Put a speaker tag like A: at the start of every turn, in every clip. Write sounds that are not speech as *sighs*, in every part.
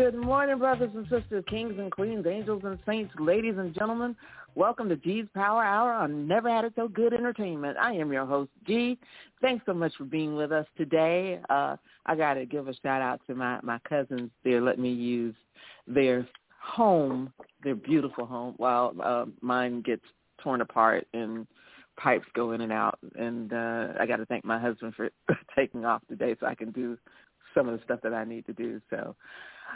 A: Good morning, brothers and sisters, kings and queens, angels and saints, ladies and gentlemen. Welcome to G's Power Hour on Never Had It So Good Entertainment. I am your host, G. Thanks so much for being with us today. Uh, I got to give a shout out to my, my cousins. They're letting me use their home, their beautiful home, while uh, mine gets torn apart and pipes go in and out. And uh, I got to thank my husband for *laughs* taking off today so I can do some of the stuff that I need to do. So,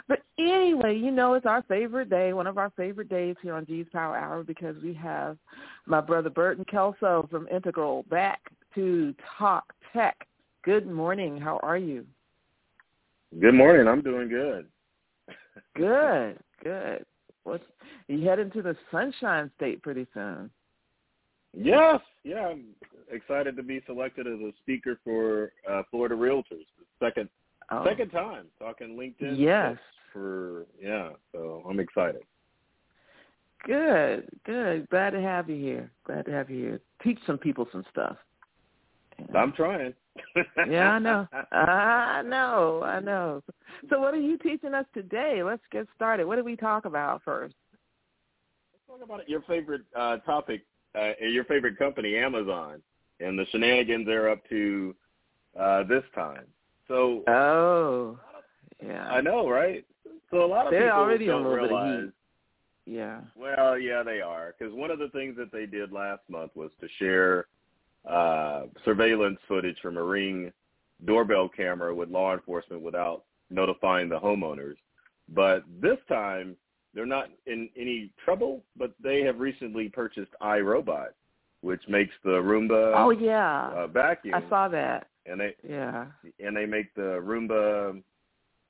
A: but anyway, you know, it's our favorite day, one of our favorite days here on G's Power Hour because we have my brother Burton Kelso from Integral back to talk tech. Good morning. How are you?
B: Good morning. I'm doing good. *laughs*
A: Good, good. What's you head into the Sunshine State pretty soon?
B: Yes, yeah. I'm excited to be selected as a speaker for uh, Florida Realtors. Second,
A: Oh,
B: second time talking LinkedIn.
A: Yes.
B: For yeah, so I'm excited.
A: good, good. Glad to have you here. Glad to have you here. Teach some people some stuff.
B: I'm trying. *laughs*
A: Yeah, I know. I know. I know. So what are you teaching us today? Let's get started. What did we talk about first?
B: Let's talk about your favorite uh, topic, uh, your favorite company, Amazon, and the shenanigans they're up to uh, this time. So
A: Oh, yeah.
B: I know, right? So a lot of
A: They're
B: people
A: already
B: don't
A: a little bit of
B: realize.
A: heat. Yeah.
B: Well, yeah, they are. Because one of the things that they did last month was to share uh, surveillance footage from a Ring doorbell camera with law enforcement without notifying the homeowners. But this time, they're not in any trouble, but they have recently purchased iRobot, which makes the Roomba
A: Oh yeah.
B: uh, vacuum.
A: I saw that.
B: and they
A: Yeah.
B: and they make the Roomba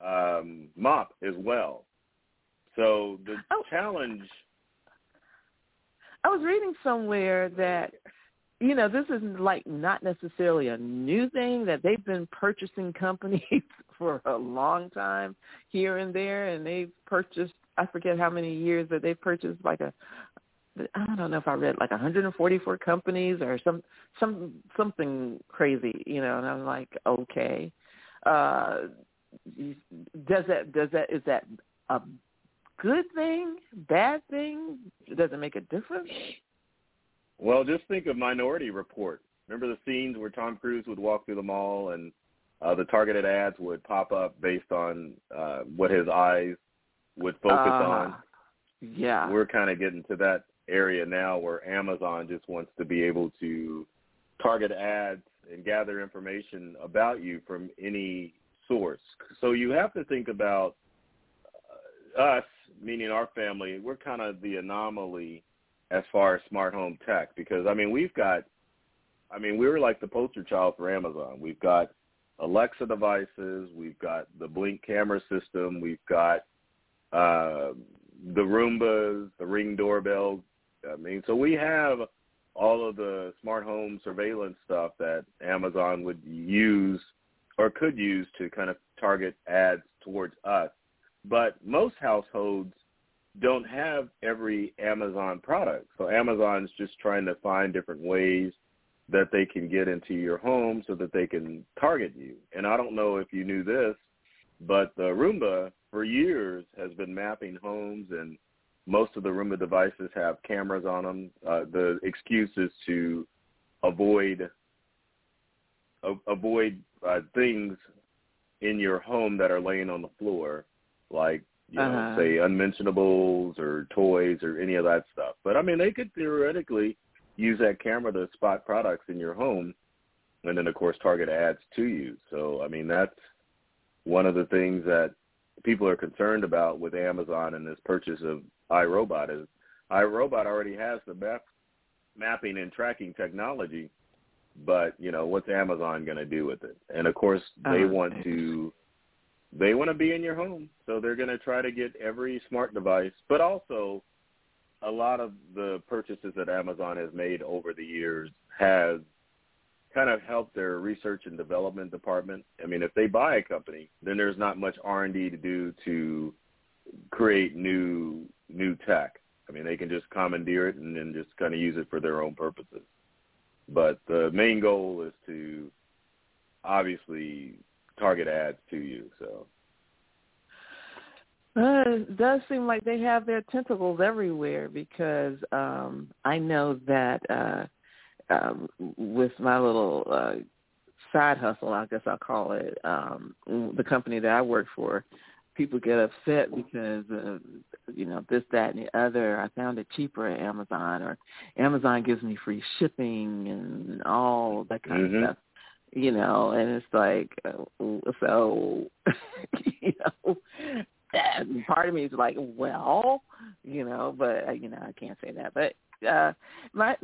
B: um, mop as well. So the
A: Oh.
B: challenge
A: I was reading somewhere that you know, this is like not necessarily a new thing that they've been purchasing companies *laughs* for a long time here and there and they've purchased I forget how many years that they've purchased like a I don't know if I read like 144 companies or some some something crazy, you know, and I'm like, okay. Uh does that does that is that a good thing, bad thing? Does it make a difference?
B: Well, just think of Minority Report. Remember the scenes where Tom Cruise would walk through the mall and uh, the targeted ads would pop up based on uh, what his eyes would focus
A: Uh,
B: on.
A: Yeah.
B: We're kind of getting to that area now where Amazon just wants to be able to target ads and gather information about you from any source. So you have to think about uh, us, meaning our family. We're kind of the anomaly as far as smart home tech because I mean we've got I mean we were like the poster child for Amazon. We've got Alexa devices, we've got the Blink camera system, we've got uh the Roombas, the Ring doorbell. I mean so we have all of the smart home surveillance stuff that Amazon would use or could use to kind of target ads towards us. But most households don't have every Amazon product. So Amazon's just trying to find different ways that they can get into your home so that they can target you. And I don't know if you knew this, but the Roomba for years has been mapping homes and most of the Roomba devices have cameras on them. Uh, the excuse is to avoid a- avoid uh, things in your home that are laying on the floor, like you
A: Uh-huh.
B: know, say unmentionables or toys or any of that stuff. But I mean, they could theoretically use that camera to spot products in your home, and then of course target ads to you. So I mean, that's one of the things that people are concerned about with Amazon and this purchase of iRobot is iRobot already has the map, mapping and tracking technology, but you know what's Amazon going to do with it? And of course, they
A: Oh,
B: want to they want to be in your home, so they're going to try to get every smart device, but also a lot of the purchases that Amazon has made over the years has kind of helped their research and development department. I mean, if they buy a company, then there's not much R&D to do to create new new tech. I mean, they can just commandeer it and then just kind of use it for their own purposes. But the main goal is to obviously target ads to you. So
A: Uh, it does seem like they have their tentacles everywhere because um I know that uh um with my little uh side hustle, I guess I'll call it, um the company that I work for, people get upset because uh, you know, this, that and the other. I found it cheaper at Amazon or Amazon gives me free shipping and all that kind
B: Mhm.
A: of stuff. You know, and it's like uh, so *laughs* you know and part of me is like, well, you know, but uh, you know, I can't say that. But uh my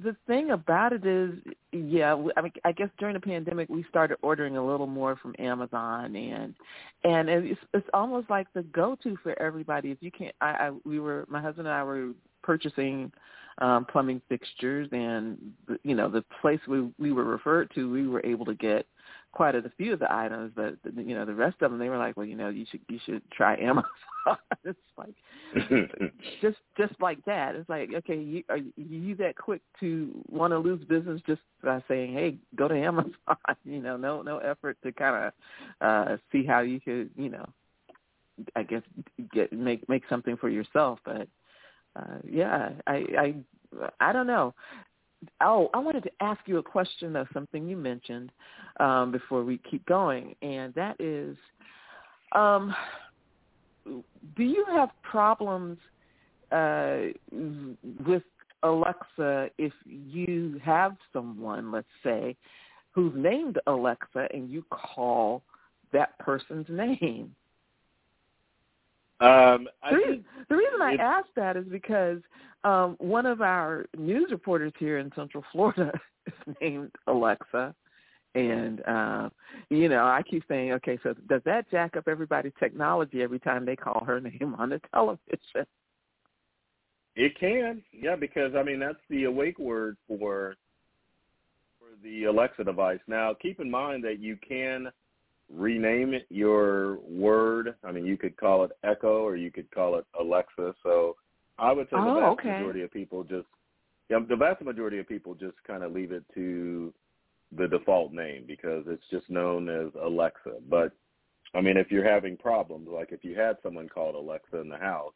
A: the thing about it is, yeah, I mean, I guess during the pandemic we started ordering a little more from Amazon, and and it's it's almost like the go-to for everybody. If you can't, I, I we were my husband and I were purchasing um plumbing fixtures and you know the place we we were referred to we were able to get quite a few of the items, but you know the rest of them they were like, well, you know, you should you should try Amazon. *laughs* it's like *laughs* just just like that. It's like okay, you are you that quick to want to lose business just by saying, hey, go to *laughs* Amazon. you know, no no effort to kind of uh see how you could you know, I guess get make make something for yourself. But uh yeah, I I I don't know. Oh, I wanted to ask you a question of something you mentioned um, before we keep going, and that is, um, do you have problems uh, with Alexa if you have someone, let's say, who's named Alexa, and you call that person's name?
B: Um, I
A: the, reason, the reason I
B: it-
A: ask that is because um, one of our news reporters here in Central Florida *laughs* is named Alexa, and uh, you know I keep saying, okay, so does that jack up everybody's technology every time they call her name on the *laughs* television?
B: It can, yeah, because I mean that's the awake word for for the Alexa device. Now, keep in mind that you can rename it your word. I mean, you could call it Echo or you could call it Alexa. So, I would say the
A: Oh,
B: vast
A: okay.
B: majority of people just yeah, the vast majority of people just kind of leave it to the default name because it's just known as Alexa. But I mean, if you're having problems, like if you had someone called Alexa in the house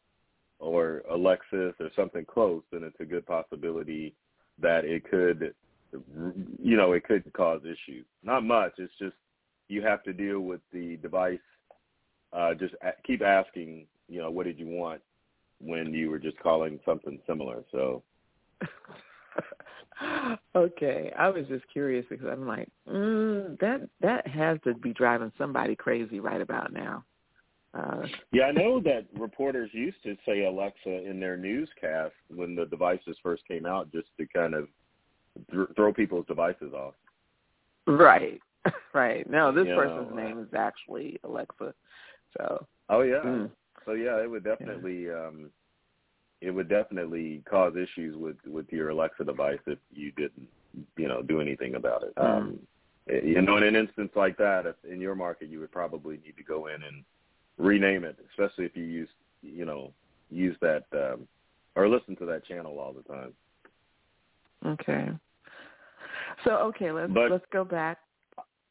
B: or Alexis or something close, then it's a good possibility that it could, you know, it could cause issues. Not much. It's just you have to deal with the device. Uh, just a- keep asking, you know, what did you want when you were just calling something similar. So *laughs*
A: okay, I was just curious because I'm like, mm, that that has to be driving somebody crazy right about now. Uh,
B: yeah, I know *laughs* that reporters used to say Alexa in their newscast when the devices first came out, just to kind of th- throw people's devices off.
A: right, *laughs* right. No, this
B: You
A: person's
B: know,
A: name is actually Alexa. So,
B: Oh yeah.
A: mm.
B: So yeah, it would definitely um it would definitely cause issues with with your Alexa device if you didn't, you know, do anything about it. Um eh, you know, in an instance like that, if in your market you would probably need to go in and rename it, especially if you use, you know, use that um or listen to that channel all the time.
A: okay. So, okay, let's
B: But-
A: let's go back.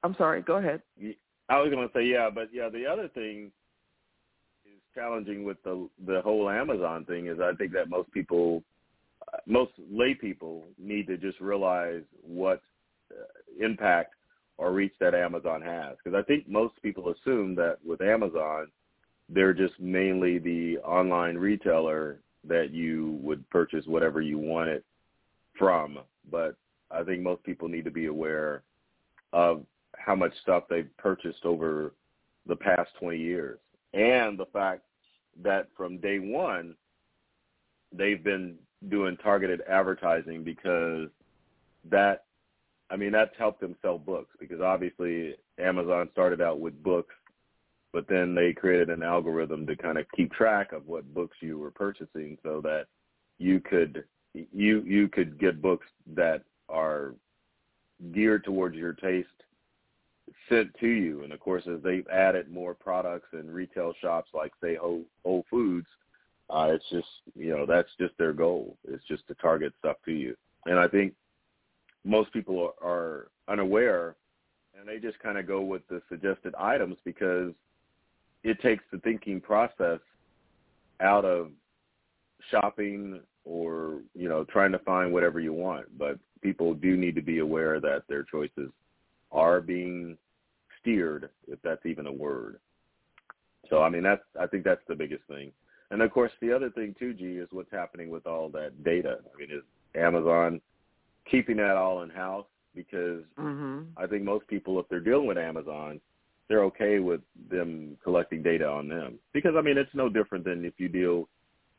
A: I'm sorry. Go ahead.
B: I was going to say yeah, but yeah, the other thing is challenging with the the whole Amazon thing is I think that most people, uh, most lay people need to just realize what uh, impact or reach that Amazon has because I think most people assume that with Amazon they're just mainly the online retailer that you would purchase whatever you wanted from. But I think most people need to be aware of how much stuff they've purchased over the past 20 years. And the fact that from day one they've been doing targeted advertising because that I mean that's helped them sell books because obviously Amazon started out with books but then they created an algorithm to kind of keep track of what books you were purchasing so that you could you you could get books that are geared towards your taste sent to you. And of course as they've added more products in retail shops like say Whole, Whole Foods uh it's just you know that's just their goal. It's just to target stuff to you. And I think most people are, are unaware and they just kind of go with the suggested items because it takes the thinking process out of shopping or you know trying to find whatever you want. But people do need to be aware that their choices are being steered if that's even a word. So i mean that's i think that's the biggest thing. And of course the other thing too g is what's happening with all that data. I mean is amazon keeping that all in house because
A: hmm
B: i think most people if they're dealing with amazon they're okay with them collecting data on them. Because I mean it's no different than if you deal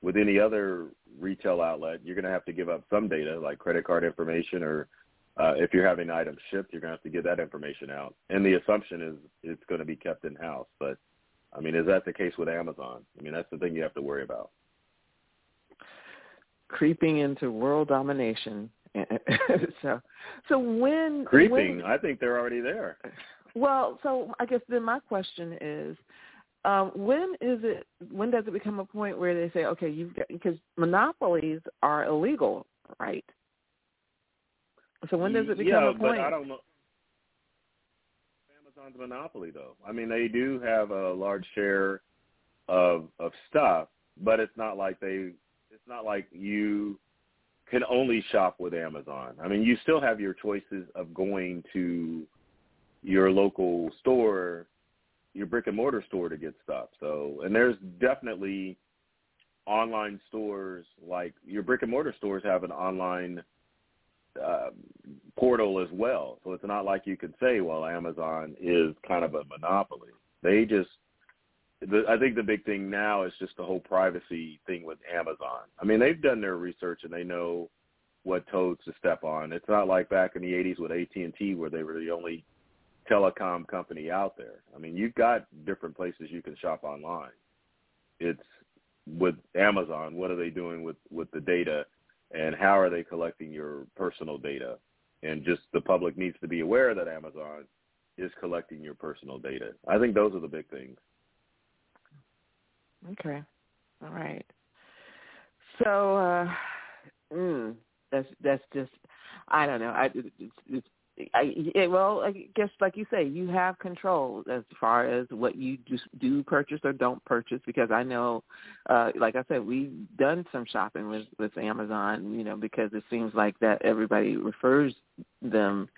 B: with any other retail outlet. You're going to have to give up some data like credit card information or uh, if you're having items shipped, you're going to have to get that information out. And the assumption is it's going to be kept in house. But I mean, is that the case with Amazon? I mean, that's the thing you have to worry about.
A: Creeping into world domination. *laughs* so, so when
B: Creeping,
A: when,
B: I think they're already there.
A: Well, so I guess then my question is, um, when is it? When does it become a point where they say, okay, you've got because monopolies are illegal, right? So when does it become
B: yeah,
A: a point?
B: but I don't know. Amazon's monopoly, though. I mean, they do have a large share of of stuff, but it's not like they. It's not like you can only shop with Amazon. I mean, you still have your choices of going to your local store, your brick and mortar store to get stuff. So, and there's definitely online stores like your brick and mortar stores have an online uh, portal as well. So it's not like you could say, well, Amazon is kind of a monopoly. They just, the, I think the big thing now is just the whole privacy thing with Amazon. I mean, they've done their research and they know what toads to step on. It's not like back in the 80s with AT&T where they were the only telecom company out there. I mean, you've got different places you can shop online. It's with Amazon, what are they doing with with the data and how are they collecting your personal data? And just the public needs to be aware that Amazon is collecting your personal data. I think those are the big things.
A: Okay. All right. So uh mm, that's that's just I don't know. I it's, it's I, well, I guess like you say, you have control as far as what you just do purchase or don't purchase. Because I know, uh, like I said, we've done some shopping with with Amazon, you know, because it seems like that everybody refers them,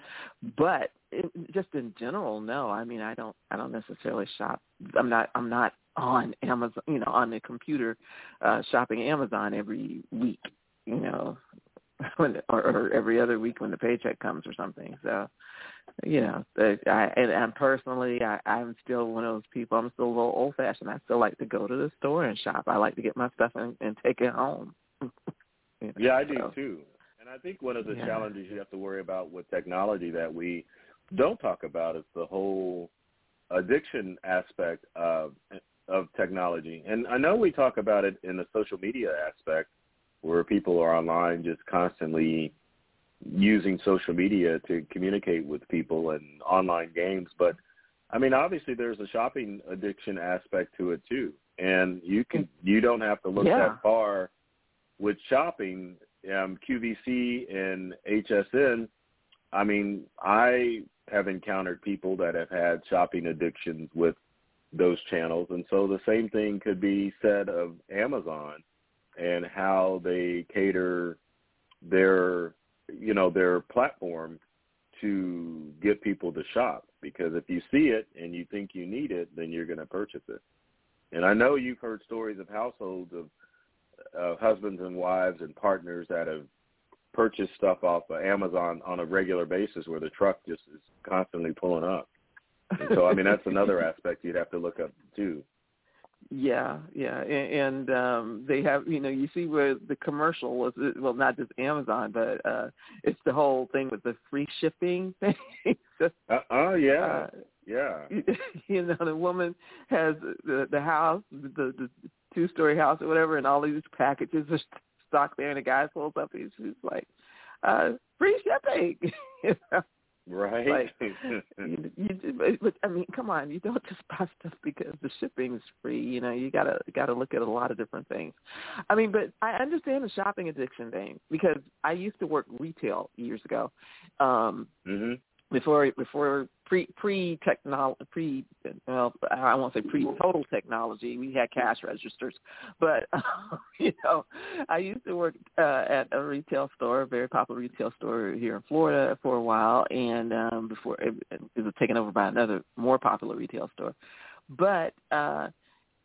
A: but it, just in general, no. I mean, I don't, I don't necessarily shop. I'm not, I'm not on Amazon, you know, on the computer, uh, shopping Amazon every week. You know, *laughs* when or, or every other week when the paycheck comes or something. So, you know, I and, and personally, I, I'm still one of those people. I'm still a little old fashioned. I still like to go to the store and shop. I like to get my stuff and, and take it home. *laughs* you know,
B: Yeah, I do
A: so.
B: too. And I think one of the
A: Yeah.
B: challenges you have to worry about with technology that we don't talk about is the whole addiction aspect of of technology. And I know we talk about it in the social media aspect where people are online just constantly using social media to communicate with people and online games, but I mean obviously there's a shopping addiction aspect to it too. And you can you don't have to look
A: Yeah.
B: that far with shopping um, QVC and HSN, I mean, I have encountered people that have had shopping addictions with those channels, and so the same thing could be said of Amazon and how they cater their, you know, their platform to get people to shop. Because if you see it and you think you need it, then you're going to purchase it. And I know you've heard stories of households of uh, husbands and wives and partners that have purchased stuff off of Amazon on a regular basis where the truck just is constantly pulling up. And so I mean that's another *laughs* aspect you'd have to look up too.
A: Yeah, yeah, and, and um they have, you know, you see where the commercial was, well, not just Amazon, but uh it's the whole thing with the free shipping *laughs* thing. so,
B: uh, oh yeah, uh, yeah. *laughs*
A: You know, the woman has the the house, the the two story house or whatever, and all these packages are stocked there, and the guy pulls up, and she's like, uh, "Free shipping." *laughs* you know?
B: Right.
A: Like, you, you, but I mean, come on, you don't *laughs* just buy stuff because the shipping is free. You know, you gotta gotta look at a lot of different things. I mean, but I understand the shopping addiction thing because I used to work retail years ago. Um,
B: mm-hmm
A: before before pre pre technology pre well I won't say pre total technology. We had cash registers. But uh, *laughs* you know I used to work uh, at a retail store a very popular retail store here in Florida for a while. And um before it, it was taken over by another more popular retail store. But uh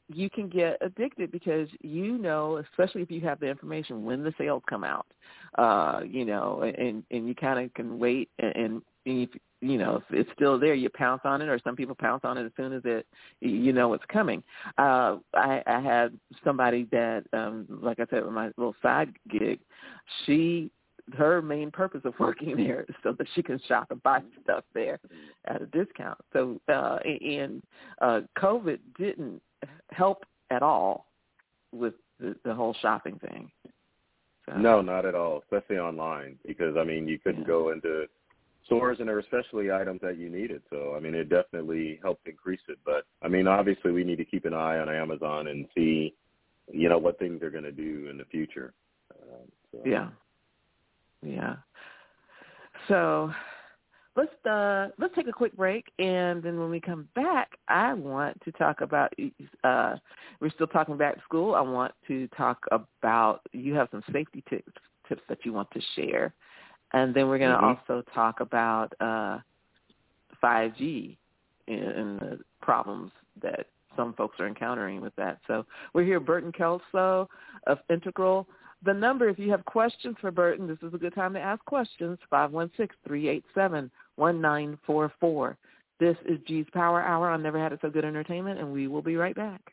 A: you can get addicted because you know, especially if you have the information when the sales come out, uh, you know, and and you kind of can wait and, and if you know if it's still there, you pounce on it, or some people pounce on it as soon as it you know it's coming. Uh, I, I had somebody that, um, like I said, with my little side gig, she her main purpose of *laughs* working there is so that she can shop and buy stuff there at a discount. So uh and uh COVID didn't help at all with the, the whole shopping thing.
B: So. No, not at all, especially online because I mean you couldn't yeah. go into stores and there were especially items that you needed. So I mean it definitely helped increase it. But I mean obviously we need to keep an eye on Amazon and see you know what things they're going to do in the future.
A: Um, so. Yeah. Yeah. So let's uh let's take a quick break and then when we come back I want to talk about uh we're still talking back to school. I want to talk about you have some safety tips tips that you want to share. And then we're going to mm-hmm. also talk about uh 5G and the problems that some folks are encountering with that. So we're here, Burton Kelso of Integral. The number, if you have questions for Burton, this is a good time to ask questions, 516-387 1944. This is G's Power Hour on Never Had It So Good Entertainment, and we will be right back.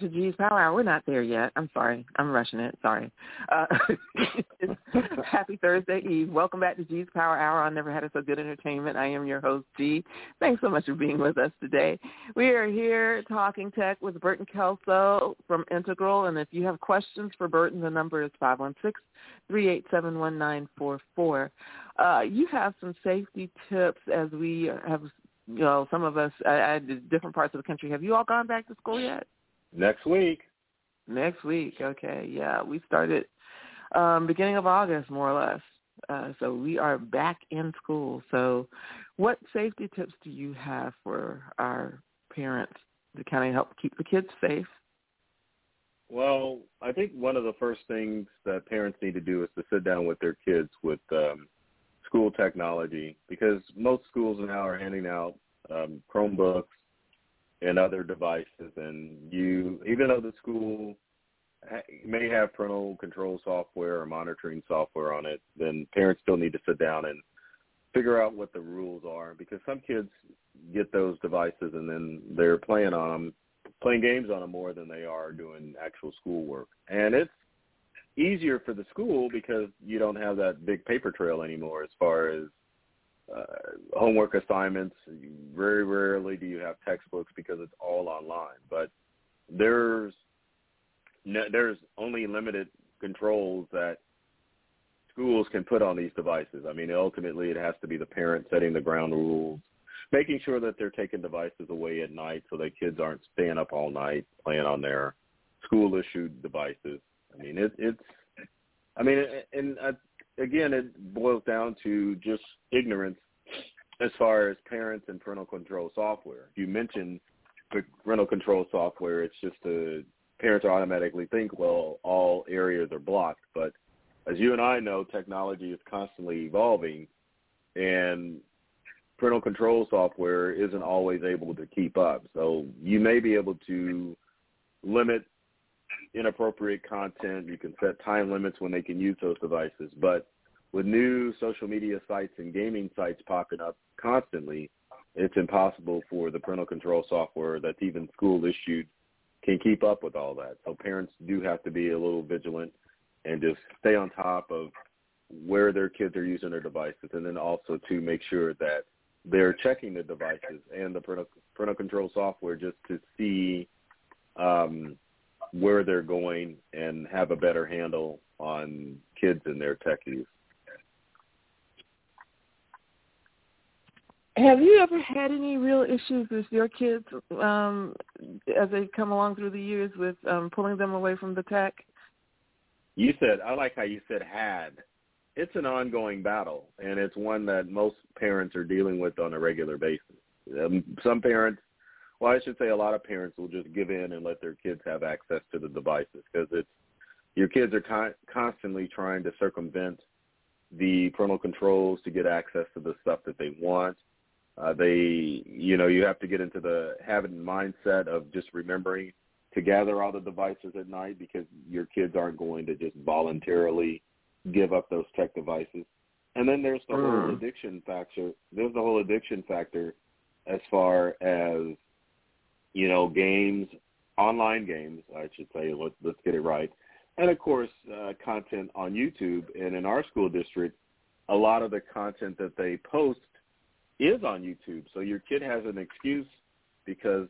A: to G's Power Hour. We're not there yet. I'm sorry. I'm rushing it. Sorry. Uh, *laughs* happy Thursday Eve. Welcome back to G's Power Hour on Never Had It So Good Entertainment. I am your host, G. Thanks so much for being with us today. We are here talking tech with Burton Kelso from Integral. And if you have questions for Burton, the number is 516-387-1944. Uh, you have some safety tips as we have you know, some of us at different parts of the country. Have you all gone back to school yet?
B: Next week.
A: Next week. Okay. Yeah, we started um, beginning of August, more or less. Uh, so we are back in school. So, what safety tips do you have for our parents to kind of help keep the kids safe?
B: Well, I think one of the first things that parents need to do is to sit down with their kids with um, school technology because most schools now are handing out um, Chromebooks and other devices. And you, even though the school may have parental control software or monitoring software on it, then parents still need to sit down and figure out what the rules are because some kids get those devices and then they're playing on them playing games on them more than they are doing actual schoolwork. And it's easier for the school because you don't have that big paper trail anymore as far as uh, homework assignments. Very rarely do you have textbooks because it's all online. But there's no, there's only limited controls that schools can put on these devices. I mean, ultimately, it has to be the parent setting the ground rules, making sure that they're taking devices away at night so that kids aren't staying up all night playing on their school-issued devices. I mean, it, it's, I mean, and uh, again, it boils down to just ignorance as far as parents and parental control software. You mentioned the parental control software. It's just a parents automatically think, well, all areas are blocked. But as you and I know, technology is constantly evolving, and parental control software isn't always able to keep up. So you may be able to limit inappropriate content. You can set time limits when they can use those devices. But with new social media sites and gaming sites popping up constantly, it's impossible for the parental control software that's even school issued can keep up with all that. So parents do have to be a little vigilant and just stay on top of where their kids are using their devices and then also to make sure that they're checking the devices and the parental, control software just to see um, where they're going and have a better handle on kids and their tech use.
A: Have you ever had any real issues with your kids um, as they come along through the years with um, pulling them away from the tech?
B: You said I like how you said had. It's an ongoing battle, and it's one that most parents are dealing with on a regular basis. Um, some parents, well, I should say, a lot of parents will just give in and let their kids have access to the devices because it's your kids are con- constantly trying to circumvent the parental controls to get access to the stuff that they want uh, they, you know, you have to get into the habit and mindset of just remembering to gather all the devices at night because your kids aren't going to just voluntarily give up those tech devices. And then there's the mm. whole addiction factor. There's the whole addiction factor as far as, you know, games, online games, I should say. Let's, let's get it right. And of course, uh, content on YouTube. And in our school district, a lot of the content that they post is on YouTube. So your kid has an excuse because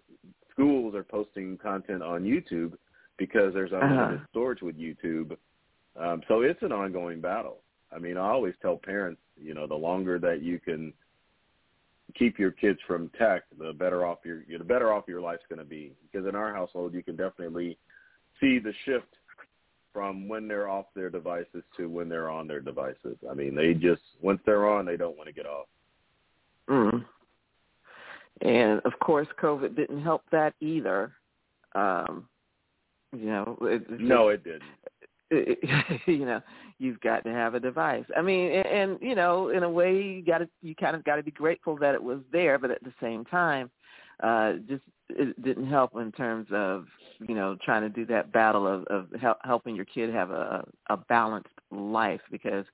B: schools are posting content on YouTube because there's unlimited uh-huh. storage with YouTube. Um, so it's an ongoing battle. I mean, I always tell parents, you know, the longer that you can keep your kids from tech, the better off your the better off your life's going to be. Because in our household, you can definitely see the shift from when they're off their devices to when they're on their devices. I mean, they just once they're on, they don't want to get off.
A: Mm. And of course, COVID didn't help that either. Um, you know, it,
B: no, it didn't. *laughs*
A: You know, you've got to have a device. I mean, and, and you know, in a way, you got to, you kind of got to be grateful that it was there, but at the same time, uh, just it didn't help in terms of you know trying to do that battle of, of help, helping your kid have a, a balanced life because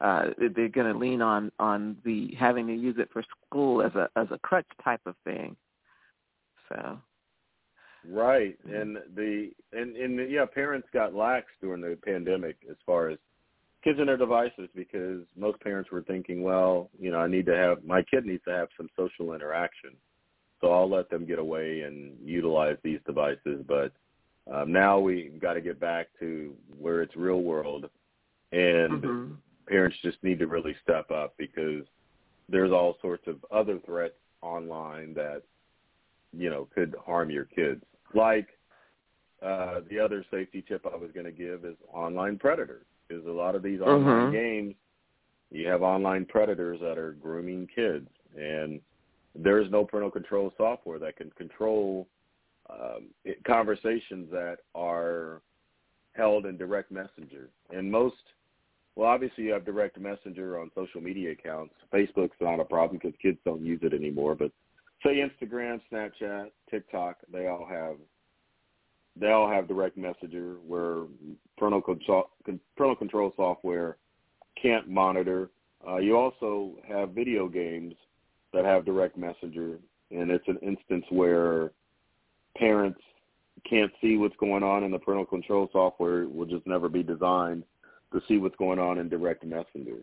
A: uh, they're going to lean on on the having to use it for school as a as a crutch type of thing. So.
B: Right, and the and and yeah, parents got lax during the pandemic as far as kids and their devices because most parents were thinking, well, you know, I need to have my kid needs to have some social interaction so I'll let them get away and utilize these devices. But um, now we've got to get back to where it's real world, and mm-hmm. parents just need to really step up because there's all sorts of other threats online that you know could harm your kids. Like uh, the other safety tip I was going to give is online predators. Because a lot of these online mm-hmm. games, you have online predators that are grooming kids, and there is no parental control software that can control um, it, conversations that are held in direct messenger. And most, well, obviously you have direct messenger on social media accounts. Facebook's not a problem because kids don't use it anymore. But say Instagram, Snapchat, TikTok, they all have they all have direct messenger where parental control, parental control software can't monitor. Uh, you also have video games that have direct messenger, and it's an instance where parents can't see what's going on in the parental control software will just never be designed to see what's going on in direct messenger.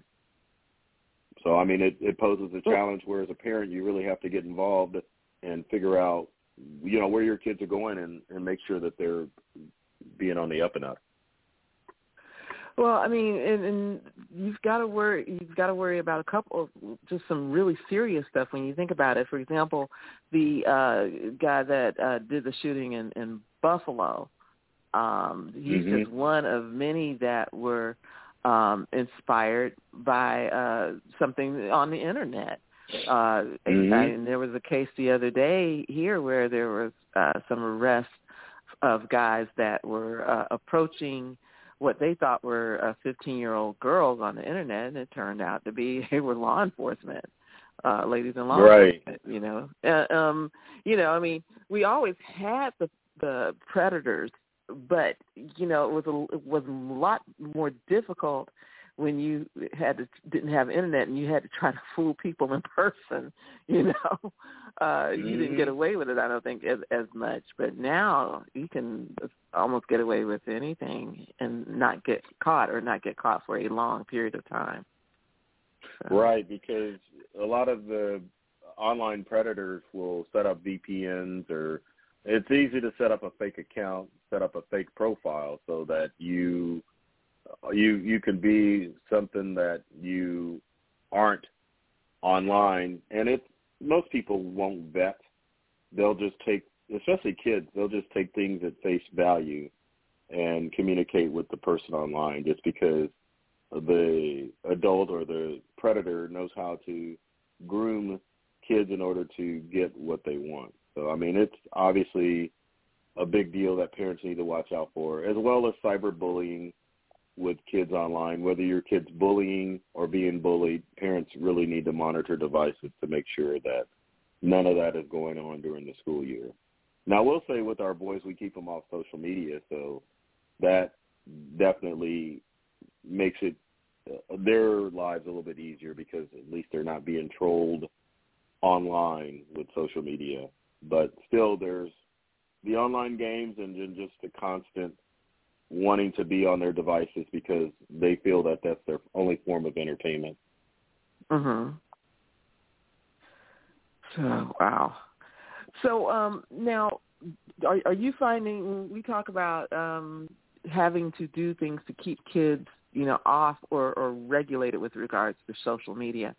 B: So I mean, it, it poses a challenge where as a parent you really have to get involved and figure out, you know, where your kids are going and, and make sure that they're being on the up and up.
A: Well, I mean, and, and you've got to worry. You've got to worry about a couple of just some really serious stuff when you think about it. For example, the uh, guy that uh, did the shooting in, in Buffalo. Um, he's
B: mm-hmm.
A: just one of many that were um, inspired by uh, something on the internet. Uh,
B: mm-hmm.
A: and there was a case the other day here where there was uh, some arrests of guys that were uh, approaching what they thought were uh, 15-year-old girls on the internet, and it turned out to be *laughs* they were law enforcement uh ladies in law
B: right.
A: enforcement. You know, uh, um, you know, I mean, we always had the the predators, but you know, it was a it was a lot more difficult when you had to didn't have internet and you had to try to *laughs* fool people in person *laughs* you know uh
B: mm-hmm.
A: you didn't get
B: Mm-hmm.
A: away with it i don't think as as much but now you can almost get away with anything and not get caught or not get caught for a long period of time
B: so. right because a lot of the online predators will set up vpns or it's easy to set up a fake account set up a fake profile so that you you you can be something that you aren't online. And it most people won't vet they'll just take especially kids they'll just take things at face value and communicate with the person online just because the adult or the predator knows how to groom kids in order to get what they want so i mean it's obviously a big deal that parents need to watch out for as well as cyberbullying with kids online, whether your kid's bullying or being bullied, parents really need to monitor devices to make sure that none of that is going on during the school year. Now, I will say with our boys, we keep them off social media, so that definitely makes it uh, their lives a little bit easier because at least they're not being trolled online with social media. But still, there's the online games and then just the constant wanting to be on their devices because they feel that that's their only form of entertainment.
A: Mhm. So wow. So um now are are you finding we talk about um having to do things to keep kids, you know, off or or regulated with regards to social media.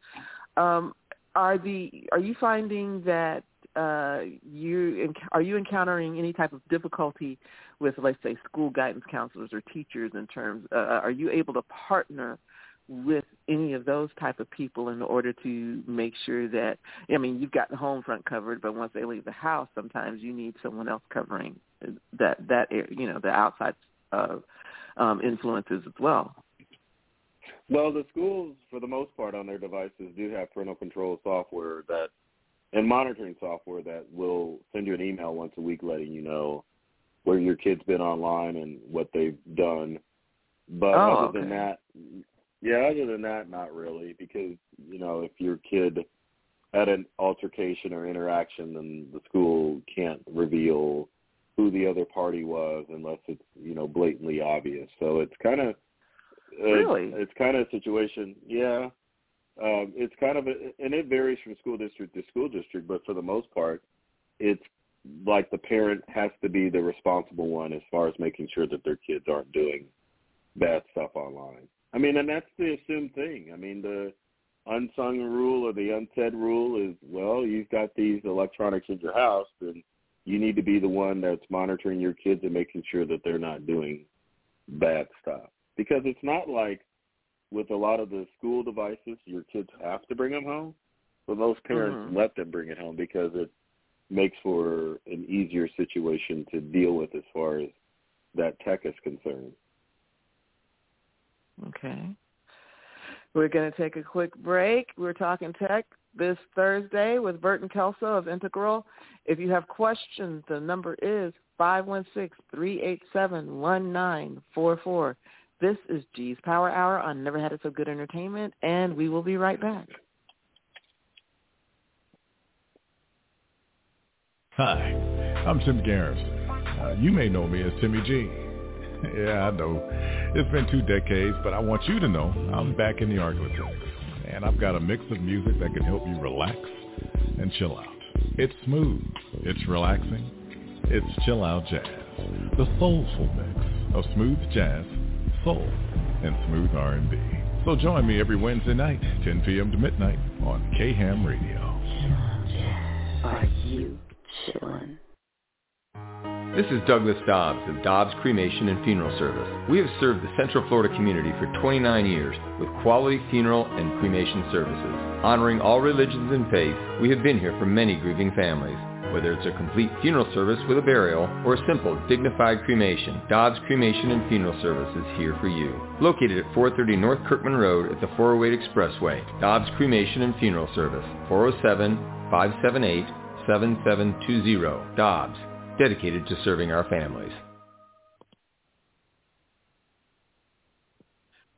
A: Um are the are you finding that uh, you are you encountering any type of difficulty with, let's say, school guidance counselors or teachers in terms? Uh, uh, are you able to partner with any of those type of people in order to make sure that I mean you've got the home front covered, but once they leave the house, sometimes you need someone else covering that that you know the outside uh, um, influences as well.
B: Well, the schools, for the most part, on their devices do have parental control software that and monitoring software that will send you an email once a week letting you know where your kid's been online and what they've done. But
A: oh,
B: other
A: okay.
B: than that, yeah, other than that, not really, because you know if your kid had an altercation or interaction, then the school can't reveal who the other party was unless it's you know blatantly obvious. So it's kind of
A: really
B: it's kind of a situation. Yeah, um, it's kind of a, and it varies from school district to school district, but for the most part, it's like the parent has to be the responsible one as far as making sure that their kids aren't doing bad stuff online. I mean, and that's the assumed thing. I mean, the unsung rule or the unsaid rule is, well, you've got these electronics in your house, and you need to be the one that's monitoring your kids and making sure that they're not doing bad stuff. Because it's not like with a lot of the school devices, your kids have to bring them home, but most parents
A: mm-hmm.
B: let them bring it home because it makes for an easier situation to deal with as far as that tech is concerned.
A: Okay. We're going to take a quick break. We're talking tech this Thursday with Burton Kelso of Integral. If you have questions, the number is 516-387-1944. This is G's Power Hour on Never Had It So Good Entertainment, and we will be right back.
C: Hi, I'm Tim Garrison. Uh, you may know me as Timmy G. *laughs* yeah, I know. It's been two decades, but I want you to know I'm back in the Arklatex. And I've got a mix of music that can help you relax and chill out. It's smooth. It's relaxing. It's chill out jazz. The soulful mix of smooth jazz, soul, and smooth R&B. So join me every Wednesday night, 10 p.m. to midnight on KHAM Radio.
D: Are you chillin'?
E: This is Douglas Dobbs of Dobbs Cremation and Funeral Service. We have served the Central Florida community for 29 years with quality funeral and cremation services. Honoring all religions and faiths, we have been here for many grieving families. Whether it's a complete funeral service with a burial or a simple, dignified cremation, Dobbs Cremation and Funeral Service is here for you. Located at 430 North Kirkman Road at the 408 Expressway, Dobbs Cremation and Funeral Service, 407-578-7720. Dobbs, dedicated to serving our families.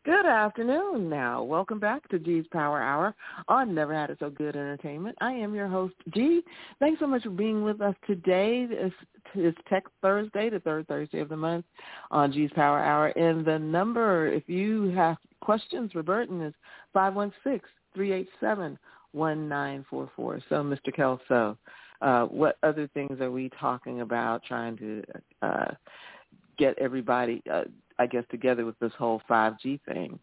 A: Good afternoon now. Welcome back to G's Power Hour on Never Had It So Good Entertainment. I am your host, G. Thanks so much for being with us today. It's, it's Tech Thursday, the third Thursday of the month on G's Power Hour. And the number, if you have questions for Burton, is 516-387-1944. So, Mr. Kelso, uh, what other things are we talking about trying to uh, get everybody, uh, I guess, together with this whole 5G thing?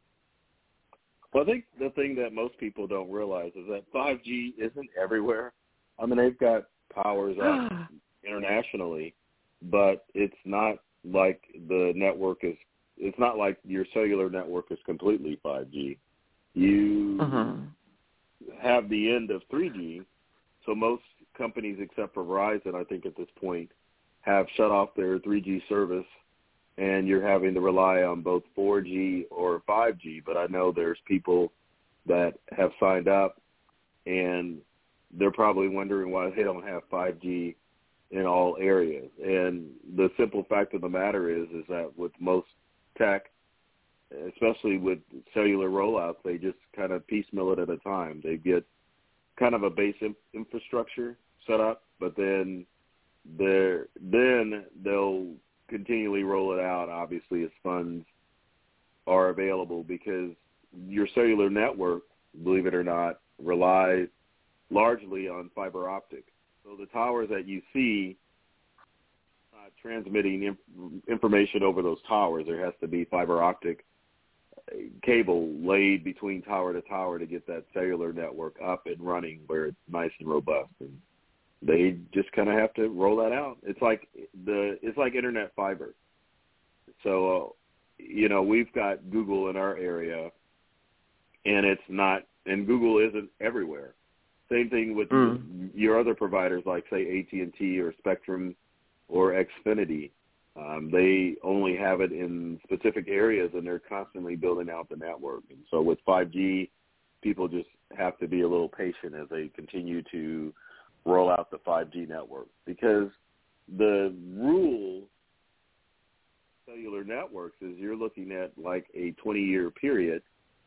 B: Well, I think the thing that most people don't realize is that 5G isn't everywhere. I mean, they've got powers *gasps* up internationally, but it's not like the network is. It's not like your cellular network is completely 5G. You
A: Mhm.
B: have the end of 3G, so most companies except for Verizon, I think at this point, have shut off their 3G service, and you're having to rely on both 4G or 5G. But I know there's people that have signed up, and they're probably wondering why they don't have 5G in all areas. And the simple fact of the matter is, is that with most tech, especially with cellular rollouts, they just kind of piecemeal it at a time. They get kind of a base infrastructure set up, but then they're then they'll continually roll it out. Obviously, as funds are available, because your cellular network, believe it or not, relies largely on fiber optic. So the towers that you see uh, transmitting inf- information over those towers, there has to be fiber optic uh, cable laid between tower to tower to get that cellular network up and running where it's nice and robust. And they just kind of have to roll that out. It's like the it's like internet fiber. So, uh, you know, we've got Google in our area, and it's not, and Google isn't everywhere. Same thing with
A: Mm.
B: your other providers like say AT and T or Spectrum or Xfinity. Um, they only have it in specific areas, and they're constantly building out the network. And so with 5G, people just have to be a little patient as they continue to roll out the 5G network. Because the rule cellular networks is you're looking at like a 20 year period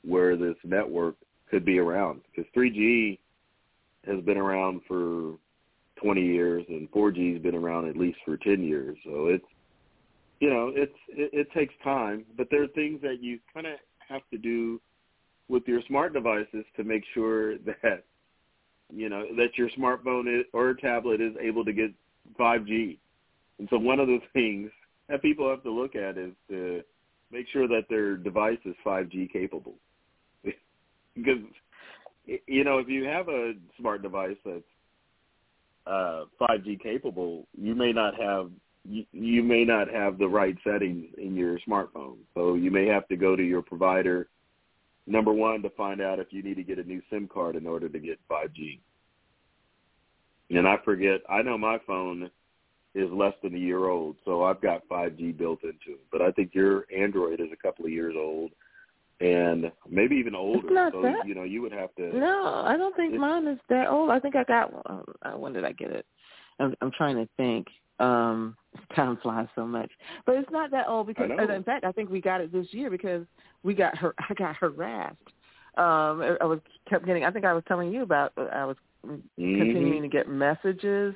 B: where this network could be around. Because 3G has been around for 20 years and 4G has been around at least for 10 years. So it's you know, it's it, it takes time, but there are things that you kind of have to do with your smart devices to make sure *laughs* that you know that your smartphone is, or tablet is able to get 5G. And so one of the *laughs* things that people have to look at is to make sure that their device is 5G capable. *laughs* because you know if you have a smart device that's uh 5G capable, you may not have you, you may not have the right settings in your smartphone. So you may have to go to your provider number one to find out if you need to get a new SIM card in order to get 5G. And I forget, I know my phone is less than a year old, so I've got 5G built into it. But I think your Android is a couple of years old, and maybe even older.
A: It's not
B: so
A: that-
B: you know, you would have to.
A: No, I don't think mine is that old. I think I got. Um, uh, when did I get it? I'm, I'm trying to think. Um, *laughs* time flies so much, but it's not that old because, in fact, I think we got it this year because we got her. I got harassed. Um, I I was kept getting. I think I was telling you about. uh, I was
B: Mhm.
A: continuing to get messages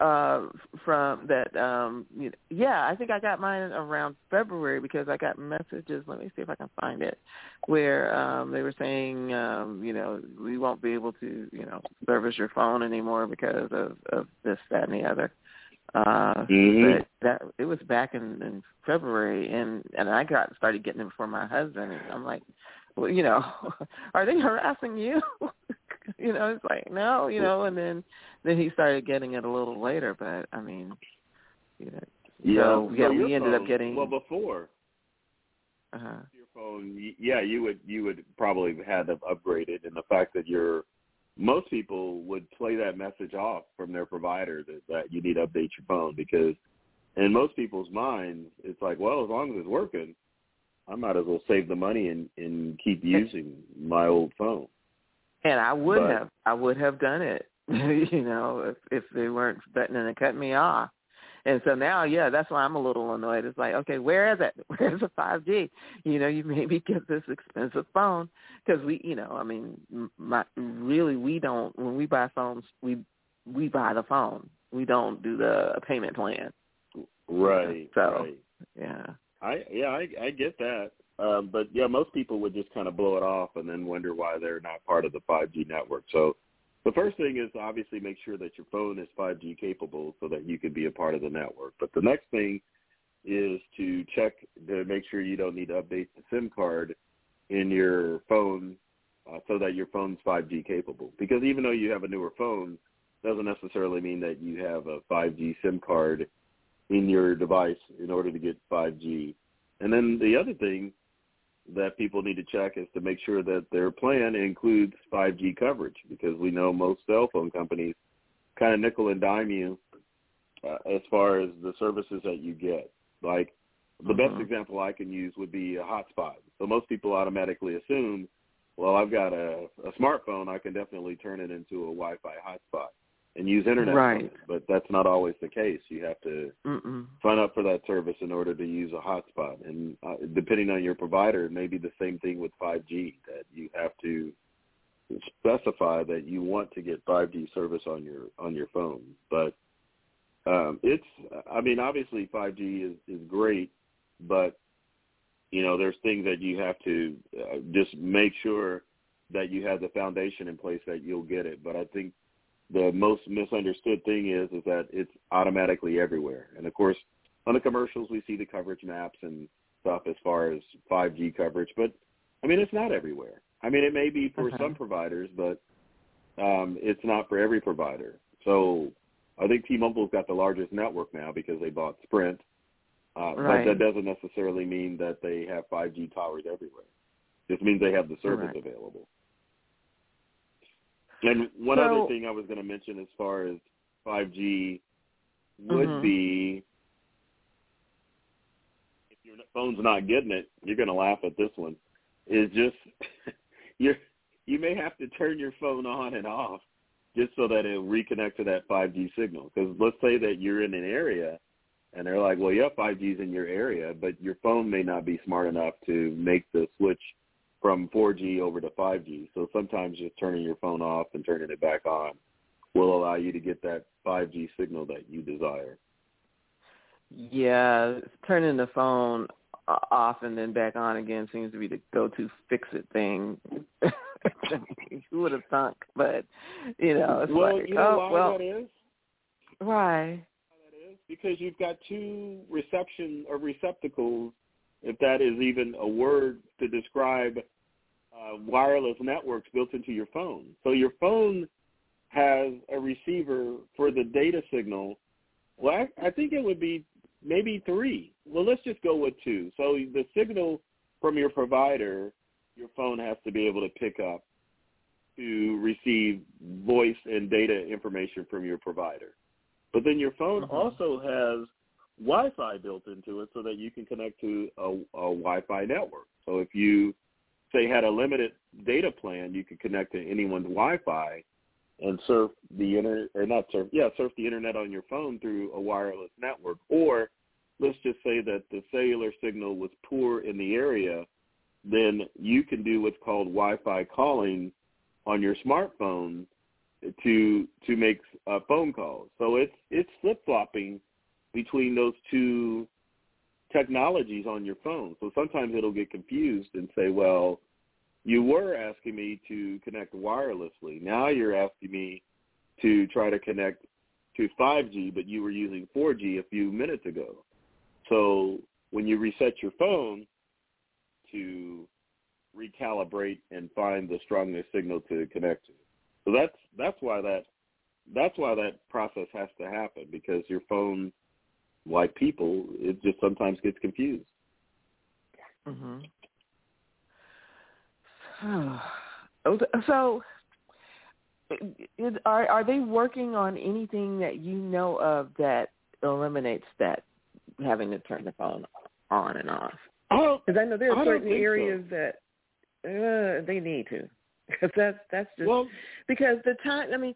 A: uh from that um you know, yeah i think i got mine around february because i got messages let me see if i can find it where um they were saying um you know we won't be able to you know service your phone anymore because of of this that and the other uh
B: Mhm.
A: but that it was back in, in february and and i got started getting it for my husband and i'm like well you know *laughs* are they harassing you *laughs* you know it's like no you know and then then he started getting it a little later but i mean you know
B: Yeah,
A: so, yeah
B: so
A: we ended up getting
B: well before
A: Uh-huh.
B: your phone. Yeah, you would you would probably have had to upgrade it, and the fact that you're most people would play that message off from their provider that, that you need to update your phone because in most people's minds it's like, well, as long as it's working, I might as well save the money and and keep using my old phone.
A: and i would
B: But-
A: have i would have done it *laughs* you know if if they weren't threatening to cut me off and so now yeah that's why i'm a little annoyed it's like okay where is it *laughs* where's the five g you know you made me get this expensive phone because we you know i mean my really we don't when we buy phones we we buy the phone we don't do the payment plan
B: Right.
A: So-
B: right.
A: yeah
B: I yeah, I I get that. Um, but yeah, most people would just kind of blow it off and then wonder why they're not part of the 5G network. So the first thing is obviously make sure that your phone is 5G capable so that you can be a part of the network. But the next thing is to check to make sure you don't need to update the SIM card in your phone uh, so that your phone's 5G capable. Because even though you have a newer phone, doesn't necessarily mean that you have a 5G SIM card in your device in order to get 5G. And then the other thing that people need to check is to make sure that their plan includes 5G coverage because we know most cell phone companies kind of nickel and dime you uh, as far as the services that you get. Like the best
A: Mhm.
B: example I can use would be a hotspot. So most people automatically assume, well, I've got a, a smartphone, I can definitely turn it into a Wi-Fi hotspot and use internet.
A: Right.
B: it. But that's not always the case. You have to
A: mm
B: sign up for that service in order to use a hotspot. And uh, depending on your provider, it may be the same thing with 5G that you have to specify that you want to get 5G service on your on your phone. But um, it's, I mean, obviously 5G is is great, but you know, there's things that you have to uh, just make sure that you have the foundation in place that you'll get it. But I think the most misunderstood thing is is that it's automatically everywhere. And of course, on the commercials we see the coverage maps and stuff as far as 5G coverage, but I mean it's not everywhere. I mean it may be for
A: Okay.
B: some providers, but um, it's not for every provider. So I think T-Mobile's got the largest network now because they bought Sprint. Uh,
A: Right.
B: But that doesn't necessarily mean that they have 5G towers everywhere. Just means they have the service
A: Correct.
B: available. And one
A: So-
B: other thing I was going to mention as far as 5G would
A: Mhm.
B: be if your phone's not getting it, you're going to laugh at this one. Is just *laughs* you you may have to turn your phone on and off just so that it'll reconnect to that 5G signal. Because let's say that you're in an area and they're like, well, yeah, 5G's in your area, but your phone may not be smart enough to make the switch from 4G over to 5G. So sometimes just turning your phone off and turning it back on will allow you to get that 5G signal that you desire.
A: Yeah, turning the phone off and then back on again seems to be the go-to fix-it thing. *laughs* Who would have thunk? But you know, it's
B: well,
A: like,
B: you know
A: oh
B: why
A: well,
B: that is?
A: why?
B: That is because you've got two reception or receptacles, if that is even a word to describe uh, wireless networks built into your phone. So your phone has a receiver for the data signal. Well, I, I think it would be maybe three. Well, let's just go with two. So the signal from your provider, your phone has to be able to pick up to receive voice and data information from your provider. But then your phone
A: Mhm.
B: also has Wi-Fi built into it so that you can connect to a, a Wi-Fi network. So if you say had a limited data plan, you could connect to anyone's Wi-Fi and surf the internet, or not surf, yeah, surf the internet on your phone through a wireless network. Or let's just say that the cellular signal was poor in the area, then you can do what's called Wi-Fi calling on your smartphone to to make uh, phone calls. So it's it's flip flopping between those two technologies on your phone. So sometimes it'll get confused and say, well, you were asking me to connect wirelessly. Now you're asking me to try to connect to 5G, but you were using 4G a few minutes ago. So when you reset your phone to recalibrate and find the strongest signal to connect to. So that's that's why that that's why that process has to happen because your phone, like people, it just sometimes gets confused. *sighs*
A: Mhm. So, is, are are they working on anything that you know of that eliminates that having to turn the phone on and off? Because I know there are
B: I
A: certain
B: think so.
A: areas that uh, they need to. *laughs* Because that's that's just
B: Well,
A: because the time. I mean,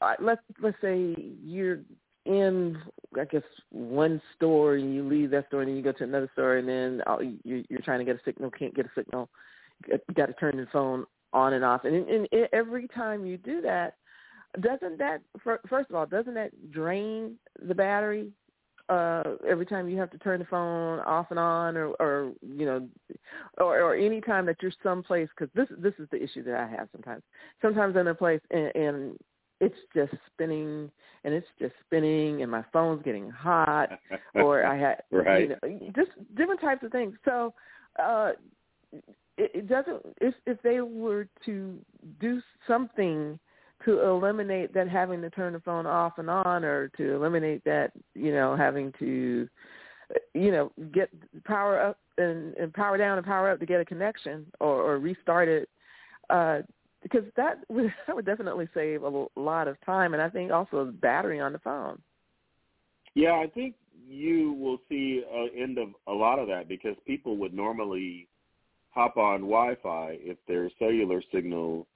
A: uh, let's let's say you're in, I guess, one store and you leave that store and then you go to another store and then uh, you, you're trying to get a signal, can't get a signal. Got to turn the phone on and off, and, and, and every time you do that, doesn't that first of all doesn't that drain the battery? Uh, every time you have to turn the phone off and on, or, or you know, or, or any time that you're someplace, because this this is the issue that I have sometimes. Sometimes I'm in a place and, and it's just spinning and it's just spinning and my phone's getting hot *laughs* or I had
B: Right.
A: you know just different types of things. So uh it, it doesn't if if they were to do something to eliminate that having to turn the phone off and on or to eliminate that, you know, having to you know, get power up and, and power down and power up to get a connection or, or restart it uh because that *laughs* would that would definitely save a lot of time and I think also battery on the phone.
B: Yeah, I think you will see an end of a lot of that because people would normally hop on Wi-Fi if their cellular signal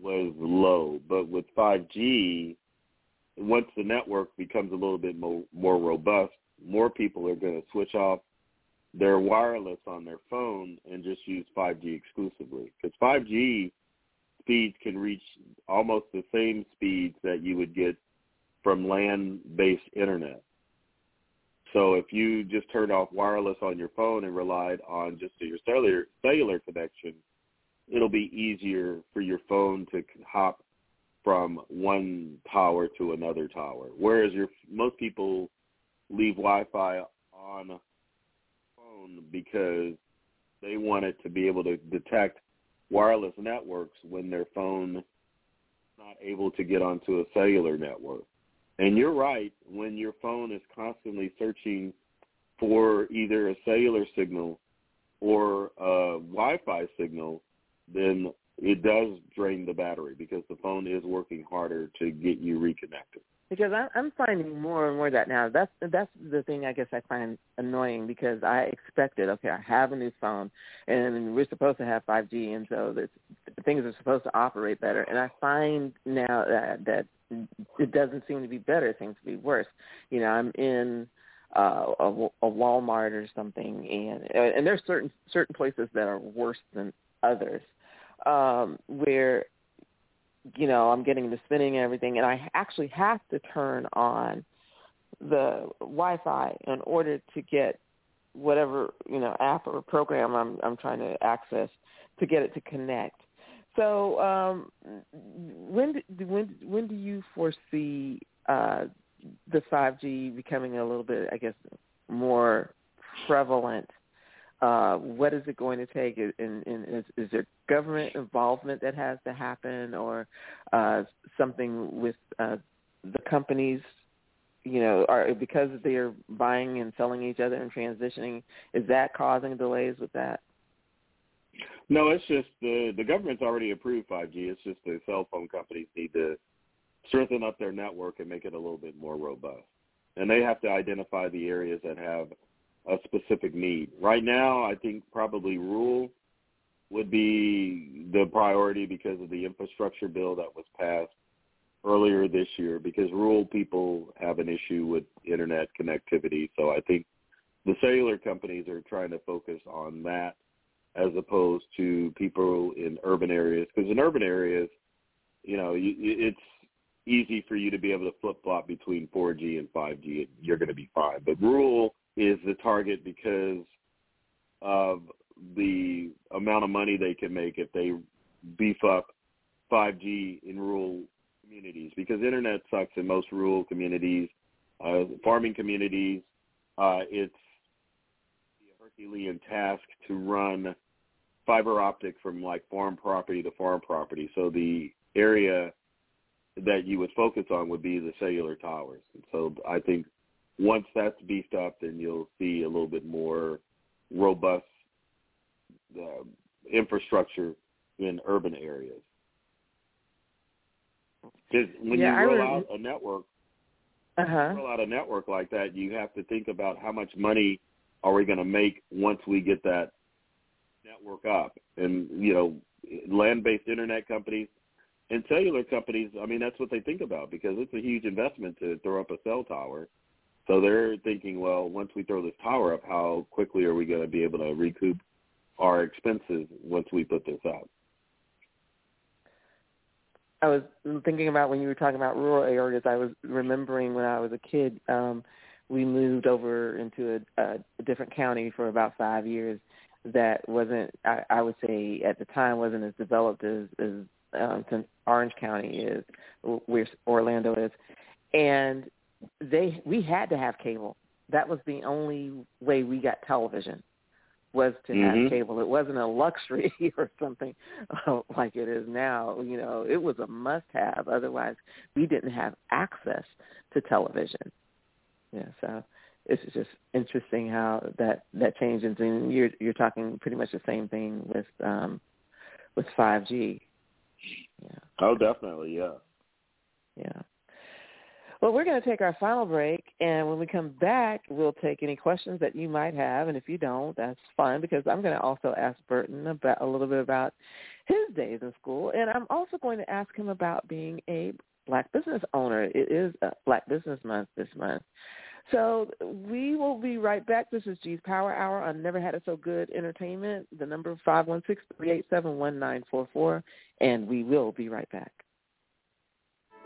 B: was low. But with 5G, once the network becomes a little bit more, more robust, more people are going to switch off their wireless on their phone and just use 5G exclusively. Because 5G speeds can reach almost the same speeds that you would get from land-based internet. So if you just turned off wireless on your phone and relied on just your cellular cellular connection, it'll be easier for your phone to hop from one tower to another tower. Whereas your most people leave Wi-Fi on phone because they want it to be able to detect wireless networks when their phone not able to get onto a cellular network. And you're right, when your phone is constantly searching for either a cellular signal or a Wi-Fi signal, then it does drain the battery because the phone is working harder to get you reconnected.
A: Because I, I'm finding more and more that now. That's that's the thing I guess I find annoying because I expected okay, I have a new phone and we're supposed to have 5G and so that things are supposed to operate better. And I find now that that it doesn't seem to be better; it seems to be worse. You know, I'm in uh, a, a Walmart or something, and and there's certain certain places that are worse than others, um, where you know I'm getting the spinning and everything, and I actually have to turn on the Wi-Fi in order to get whatever you know app or program I'm I'm trying to access to get it to connect. So um, when when when do you foresee uh, the 5G becoming a little bit, I guess, more prevalent? Uh, what is it going to take? And, and is, is there government involvement that has to happen, or uh, something with uh, the companies? You know, are because they're buying and selling each other and transitioning, is that causing delays with that?
B: No, it's just the the government's already approved 5G. It's just the cell phone companies need to strengthen up their network and make it a little bit more robust. And they have to identify the areas that have a specific need. Right now, I think probably rural would be the priority because of the infrastructure bill that was passed earlier this year because rural people have an issue with internet connectivity. So I think the cellular companies are trying to focus on that as opposed to people in urban areas. Because in urban areas, you know, it's easy for you to be able to flip flop between 4G and 5G. You're going to be fine. But rural is the target because of the amount of money they can make if they beef up 5G in rural communities because internet sucks in most rural communities, uh, farming communities. Uh, it's a Herculean task to run fiber optic from like farm property to farm property. So the area that you would focus on would be the cellular towers. And so I think once that's beefed up, then you'll see a little bit more robust uh, infrastructure in urban areas. Because when
A: Yeah,
B: you roll out a network,
A: Uh-huh.
B: roll out a network like that, you have to think about how much money are we going to make once we get that network up. And you know, land-based internet companies and cellular companies, I mean, that's what they think about because it's a huge investment to throw up a cell tower. So they're thinking, well, once we throw this tower up, how quickly are we going to be able to recoup our expenses once we put this up?
A: I was thinking about when you were talking about rural areas. I was remembering when I was a kid, um, we moved over into a, a, different county for about five years. That wasn't, I, I would say, at the time, wasn't as developed as, as um, since Orange County is, where Orlando is, and they we had to have cable. That was the only way we got television was to
B: Mhm.
A: have cable. It wasn't a luxury *laughs* or something uh, like it is now. You know, it was a must-have. Otherwise, we didn't have access to television. Yeah, so it's just interesting how that that changes. And you're you're talking pretty much the same thing with um, with 5G. Yeah.
B: Oh, definitely, yeah.
A: Yeah. Well, we're going to take our final break, and when we come back, we'll take any questions that you might have, and if you don't, that's fine because I'm going to also ask Burton about a little bit about his days in school, and I'm also going to ask him about being a black business owner. It is Black Business Month this month. So we will be right back. This is G's Power Hour on Never Had It So Good Entertainment. The number five one six three eight seven one nine four four, and we will be right back.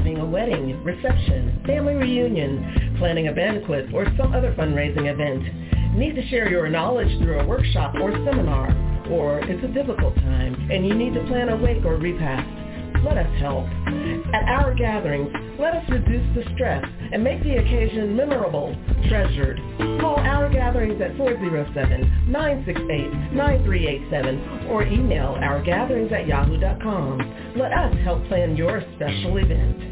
F: Having a wedding, reception, family reunion, planning a banquet, or some other fundraising event. Need to share your knowledge through a workshop or seminar, or it's a difficult time and you need to plan a wake or repast. Let us help. At our gatherings, let us reduce the stress and make the occasion memorable, treasured. Call our gatherings at 407-968-9387 or email ourgatherings at yahoo.com. Let us help plan your special event.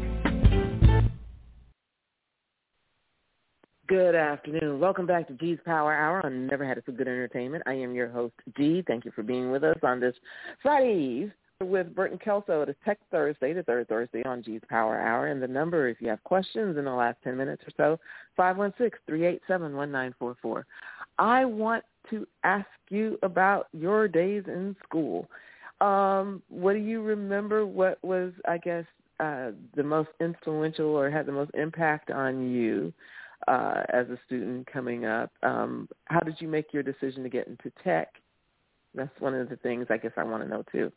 A: Good afternoon. Welcome back to G's Power Hour on Never Had It So Good Entertainment. I am your host, G. Thank you for being with us on this Friday Eve with Burton Kelso. It is Tech Thursday, the third Thursday on G's Power Hour. And the number, if you have questions in the last 10 minutes or so, 516-387-1944. I want to ask you about your days in school. Um, what do you remember? What was, I guess, uh, the most influential or had the most impact on you? uh, as a student coming up. Um, how did you make your decision to get into tech? That's one of the things I guess I want to know too.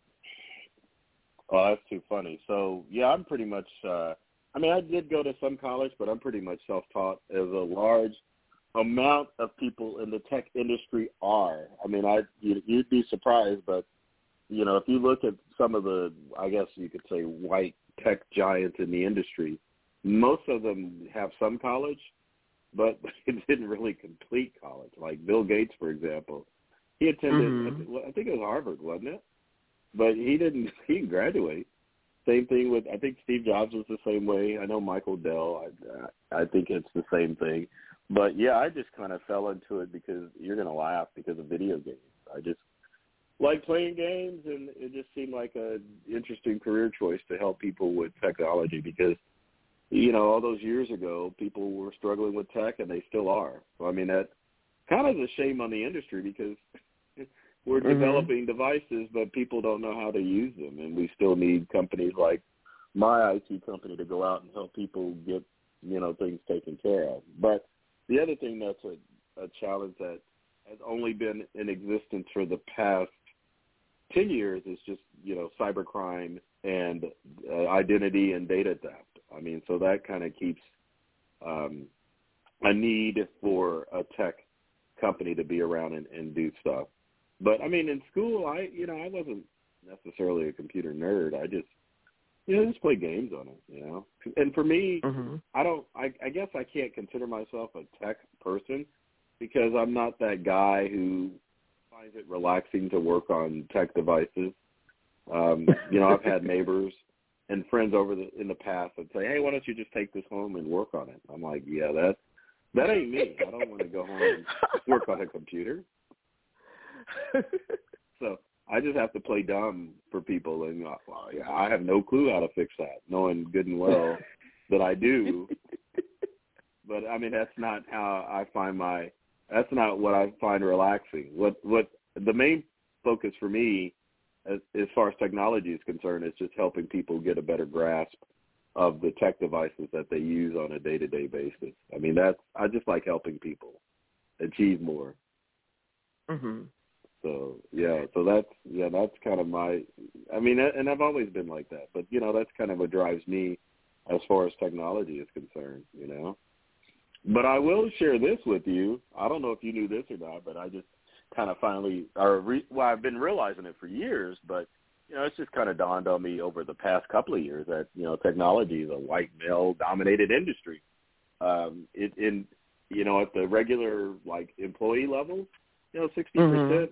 B: Oh, that's too funny. So yeah, I'm pretty much. uh I mean, I did go to some college, but I'm pretty much self-taught. As a large amount of people in the tech industry are. I mean, I you, you'd be surprised, but you know, if you look at some of the, I guess you could say, white tech giants in the industry, most of them have some college, but *laughs* it didn't really complete college. Like Bill Gates, for example, he attended.
A: Mhm.
B: I think it was Harvard, wasn't it? But he didn't. *laughs* He didn't graduate. Same thing with. I think Steve Jobs was the same way. I know Michael Dell. I, I think it's the same thing. But yeah, I just kind of fell into it because you're gonna laugh because of video games. I just like playing games, and it just seemed like a interesting career choice to help people with technology because you know, all those years ago, people were struggling with tech, and they still are. So I mean, that kind of is a shame on the industry because we're
A: Mhm.
B: developing devices, but people don't know how to use them, and we still need companies like my IT company to go out and help people get you know things taken care of. But the other thing that's a, a challenge that has only been in existence for the past ten years is just you know cybercrime and uh, identity and data theft. I mean, so that kind of keeps um, a need for a tech company to be around and, and do stuff. But I mean, in school, I you know I wasn't necessarily a computer nerd. I just you know just play games on it. You know, and for me,
A: Mm-hmm.
B: I don't. I, I guess I can't consider myself a tech person because I'm not that guy who finds it relaxing to work on tech devices. Um, you know, I've had *laughs* neighbors and friends over the in the past that say, "Hey, why don't you just take this home and work on it?" I'm like, "Yeah, that that ain't me. I don't want to go home and work on a computer." *laughs* So I just have to play dumb for people, and uh, well, yeah, I have no clue how to fix that, knowing good and well *laughs* that I do. but I mean, that's not how I find my. That's not what I find relaxing. What what the main focus for me, as, as far as technology is concerned, is just helping people get a better grasp of the tech devices that they use on a day to day basis. I mean, that's I just like helping people achieve more.
A: Mhm.
B: So yeah, so that's yeah, that's kind of my. I mean, and I've always been like that, but you know, that's kind of what drives me as far as technology is concerned. You know, but I will share this with you. I don't know if you knew this or not, but I just kind of finally, or re, well, I've been realizing it for years, but you know, it's just kind of dawned on me over the past couple of years that you know, technology is a white male dominated industry. Um, it in you know, at the regular like employee level, you know, 60 percent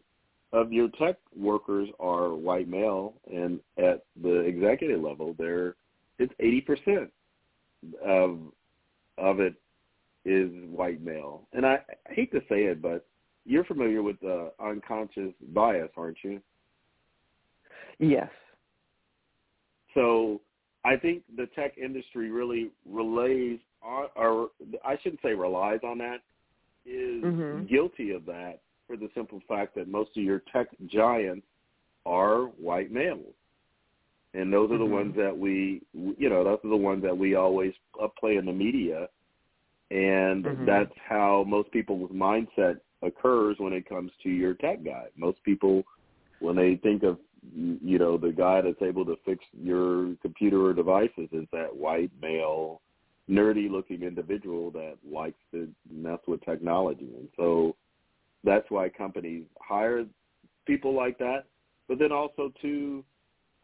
B: of your tech workers are white male, and at the executive level, they're it's eighty percent of of it is white male. And I, I hate to say it, but you're familiar with the unconscious bias, aren't you?
A: Yes.
B: So I think the tech industry really relays, on, or I shouldn't say relies on that, is
A: Mhm.
B: guilty of that for the simple fact that most of your tech giants are white males. And those are the
A: Mhm.
B: ones that we, you know, those are the ones that we always play in the media. And
A: Mhm.
B: that's how most people's mindset occurs when it comes to your tech guy. Most people, when they think of, you know, the guy that's able to fix your computer or devices is that white male, nerdy looking individual that likes to mess with technology. And so that's why companies hire people like that. But then also too,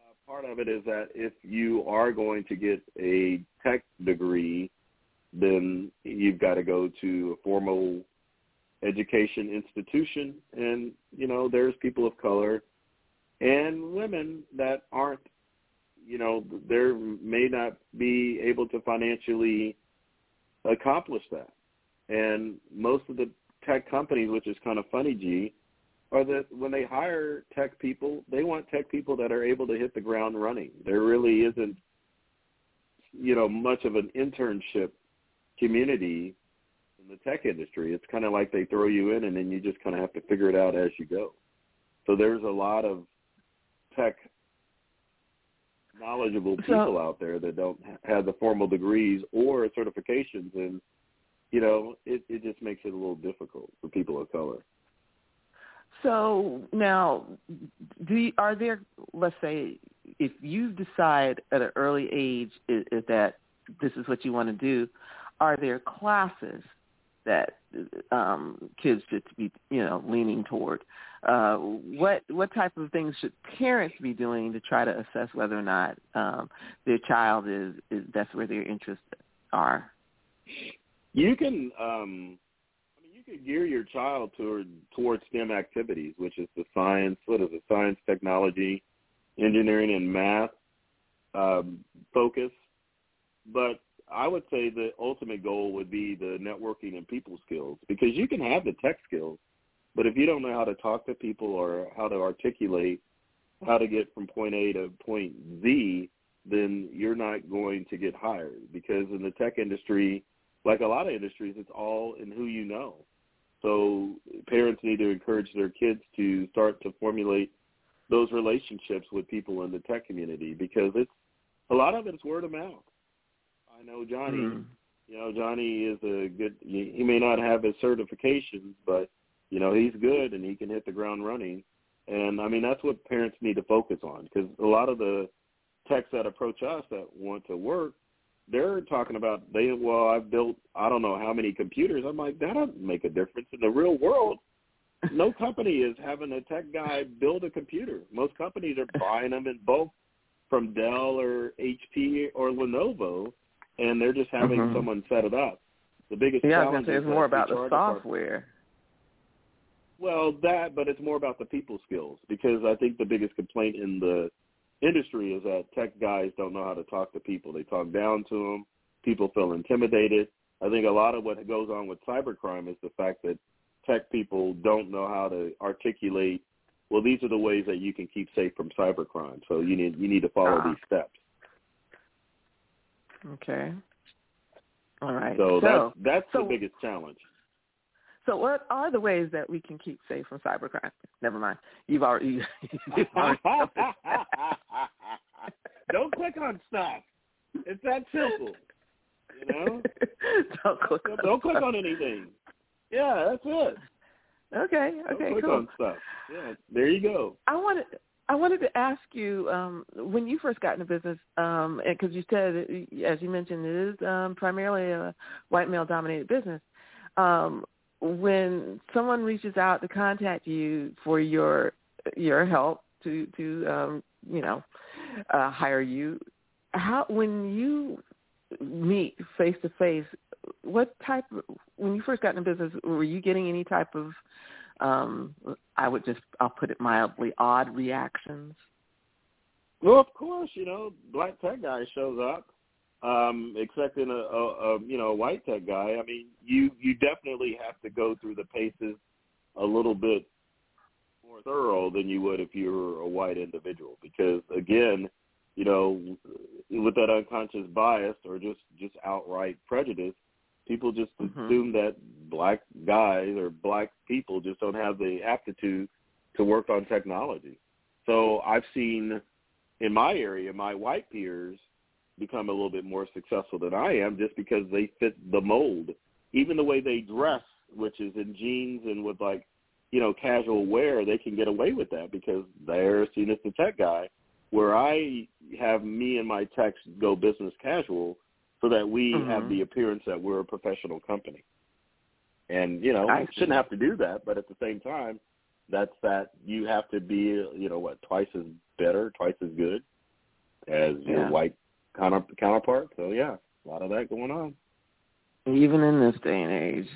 B: uh, part of it is that if you are going to get a tech degree, then you've got to go to a formal education institution, and you know there's people of color and women that aren't, you know, there may not be able to financially accomplish that. And most of the tech companies, which is kind of funny, G, are that when they hire tech people, they want tech people that are able to hit the ground running. There really isn't, you know, much of an internship community in the tech industry. It's kind of like they throw you in and then you just kind of have to figure it out as you go. So there's a lot of tech knowledgeable
A: So-
B: people out there that don't have the formal degrees or certifications and you know, it, it just makes it a little difficult for people of color.
A: So now, do you, are there? Let's say if you decide at an early age is, is that this is what you want to do, are there classes that um, kids should be, you know, leaning toward? Uh, what what type of things should parents be doing to try to assess whether or not um, their child is, is that's where their interests are?
B: You can um I mean you can gear your child toward towards STEM activities, which is the science what is it, science, technology, engineering and math um focus. But I would say the ultimate goal would be the networking and people skills because you can have the tech skills, but if you don't know how to talk to people or how to articulate how to get from point A to point Z, then you're not going to get hired because in the tech industry, like a lot of industries, it's all in who you know. So parents need to encourage their kids to start to formulate those relationships with people in the tech community because it's a lot of it's word of mouth. I know Johnny.
A: Mm.
B: You know, Johnny is a good. He may not have his certifications, but you know he's good and he can hit the ground running. And I mean that's what parents need to focus on because a lot of the techs that approach us that want to work, they're talking about they well I've built I don't know how many computers. I'm like that doesn't make a difference in the real world. No *laughs* company is having a tech guy build a computer. Most companies are buying them in bulk from Dell or HP or Lenovo, and they're just having
A: Mhm.
B: someone set it up. The biggest
A: Yeah,
B: challenge
A: say it's more about the
B: department-
A: software.
B: Well, that, but it's more about the people skills because I think the biggest complaint in the industry is that tech guys don't know how to talk to people. They talk down to them. People feel intimidated. I think a lot of what goes on with cybercrime is the fact that tech people don't know how to articulate. Well, these are the ways that you can keep safe from cybercrime. So you need you need to follow
A: Ah.
B: these steps.
A: Okay. All right.
B: So,
A: so
B: that's that's
A: so-
B: the biggest challenge.
A: So what are the ways that we can keep safe from cybercrime? Never mind. You've already. *laughs* You've already *laughs*
B: Don't click on stuff. It's that simple. You know? *laughs*
A: Don't click. On
B: Don't click on anything. Yeah, that's it.
A: Okay. Okay.
B: Don't click
A: cool.
B: on stuff. Yeah, there you go.
A: I wanted. I wanted to ask you um, when you first got into business, um, because you said, as you mentioned, it is um, primarily a white male-dominated business. Um, when someone reaches out to contact you for your your help to to um, you know uh, hire you, how when you meet face to face, what type when you first got into business, were you getting any type of um I would just I'll put it mildly odd reactions?
B: Well, of course, you know, black tech guy shows up, um, expecting a, a, a you know a white tech guy. I mean, you you definitely have to go through the paces a little bit more thorough than you would if you were a white individual, because again, you know, with that unconscious bias or just just outright prejudice, people just
A: Mhm.
B: assume that black guys or black people just don't have the aptitude to work on technology. So I've seen in my area, my white peers become a little bit more successful than I am just because they fit the mold. Even the way they dress, which is in jeans and with like, you know, casual wear, they can get away with that because they're seen as the tech guy. Where I have me and my techs go business casual so that we
A: Mhm.
B: have the appearance that we're a professional company. And, you know,
A: I
B: I shouldn't have to do that, but at the same time, that's that you have to be, you know, what, twice as better, twice as good as your white counter, counterpart. So yeah, a lot of that going on.
A: Even in this day and age.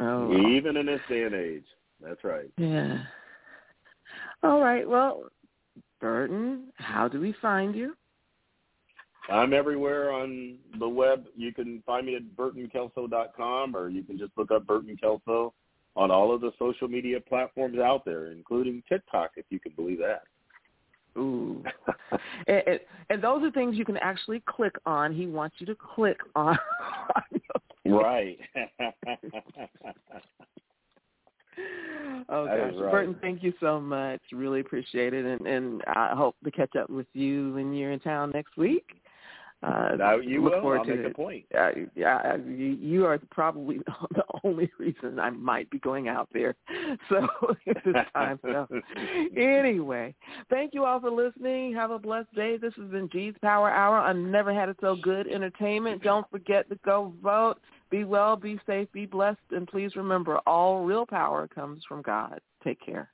A: Oh.
B: Even in this day and age. That's right.
A: yeah. All right. Well, Burton, how do we find you?
B: I'm everywhere on the web. You can find me at burtonkelso.com or you can just look up Burton Kelso on all of the social media platforms out there, including TikTok, if you can believe that.
A: Ooh. *laughs* and, and, and those are things you can actually click on. He wants you to click on. *laughs*
B: right. *laughs*
A: oh gosh,
B: right.
A: Burton, thank you so much. Really appreciate it, and and I hope to catch up with you when you're in town next week. Uh,
B: now you
A: look
B: will.
A: forward
B: I'll
A: to
B: make
A: it.
B: a point.
A: Uh, yeah, you, you are probably *laughs* the only reason I might be going out there. *laughs* So *laughs* at this time. So anyway, thank you all for listening. Have a blessed day. This has been G's Power Hour on Never Had It So Good Entertainment. Don't forget to go vote. Be well, be safe, be blessed, and please remember all real power comes from God. Take care.